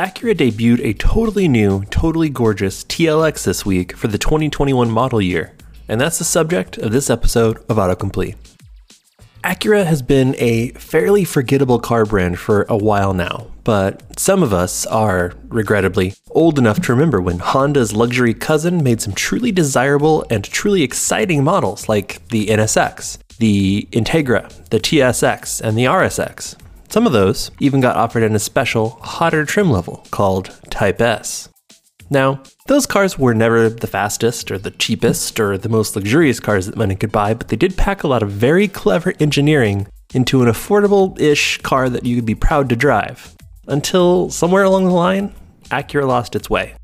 Acura debuted a totally new, totally gorgeous TLX this week for the 2021 model year, and that's the subject of this episode of Autocomplete. Acura has been a fairly forgettable car brand for a while now, but some of us are, regrettably, old enough to remember when Honda's luxury cousin made some truly desirable and truly exciting models like the NSX, the Integra, the TSX, and the RSX. Some of those even got offered in a special, hotter trim level called Type S. Now, those cars were never the fastest or the cheapest or the most luxurious cars that money could buy, but they did pack a lot of very clever engineering into an affordable ish car that you could be proud to drive. Until somewhere along the line, Acura lost its way.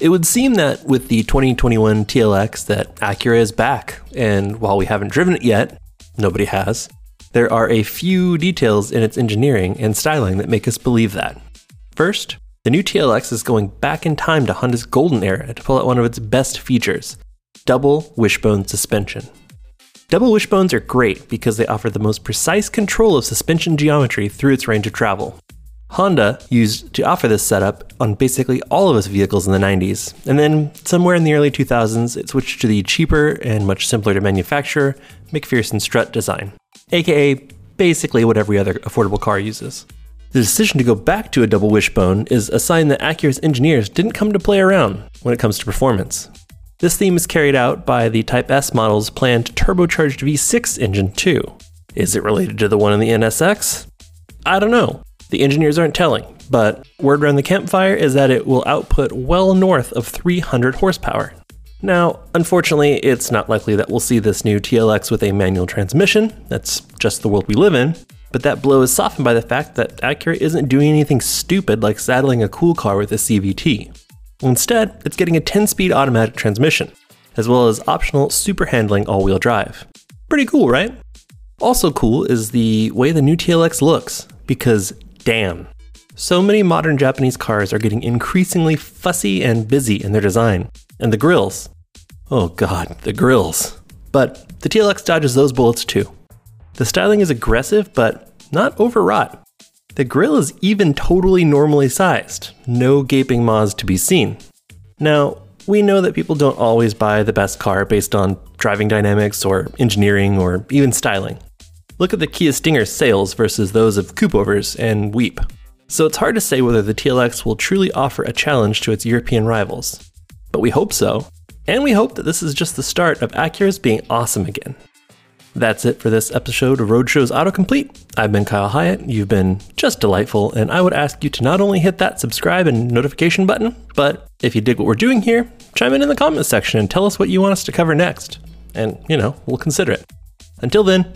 It would seem that with the 2021 TLX that Acura is back, and while we haven't driven it yet, nobody has, there are a few details in its engineering and styling that make us believe that. First, the new TLX is going back in time to Honda's golden era to pull out one of its best features double wishbone suspension. Double wishbones are great because they offer the most precise control of suspension geometry through its range of travel. Honda used to offer this setup on basically all of its vehicles in the 90s, and then somewhere in the early 2000s, it switched to the cheaper and much simpler to manufacture MacPherson strut design, aka basically what every other affordable car uses. The decision to go back to a double wishbone is a sign that Acura's engineers didn't come to play around when it comes to performance. This theme is carried out by the Type S model's planned turbocharged V6 engine, too. Is it related to the one in the NSX? I don't know. The engineers aren't telling, but word around the campfire is that it will output well north of 300 horsepower. Now, unfortunately, it's not likely that we'll see this new TLX with a manual transmission. That's just the world we live in. But that blow is softened by the fact that Acura isn't doing anything stupid like saddling a cool car with a CVT. Instead, it's getting a 10 speed automatic transmission, as well as optional super handling all wheel drive. Pretty cool, right? Also, cool is the way the new TLX looks, because damn. So many modern Japanese cars are getting increasingly fussy and busy in their design. And the grills. Oh god, the grills. But the TLX dodges those bullets too. The styling is aggressive, but not overwrought. The grill is even totally normally sized, no gaping maws to be seen. Now, we know that people don't always buy the best car based on driving dynamics or engineering or even styling. Look at the Kia Stinger sales versus those of Coupeovers and Weep. So it's hard to say whether the TLX will truly offer a challenge to its European rivals. But we hope so, and we hope that this is just the start of Acura's being awesome again. That's it for this episode of Roadshow's Autocomplete. I've been Kyle Hyatt. You've been just delightful, and I would ask you to not only hit that subscribe and notification button, but if you dig what we're doing here, chime in in the comments section and tell us what you want us to cover next. And, you know, we'll consider it. Until then,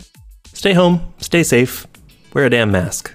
Stay home, stay safe, wear a damn mask.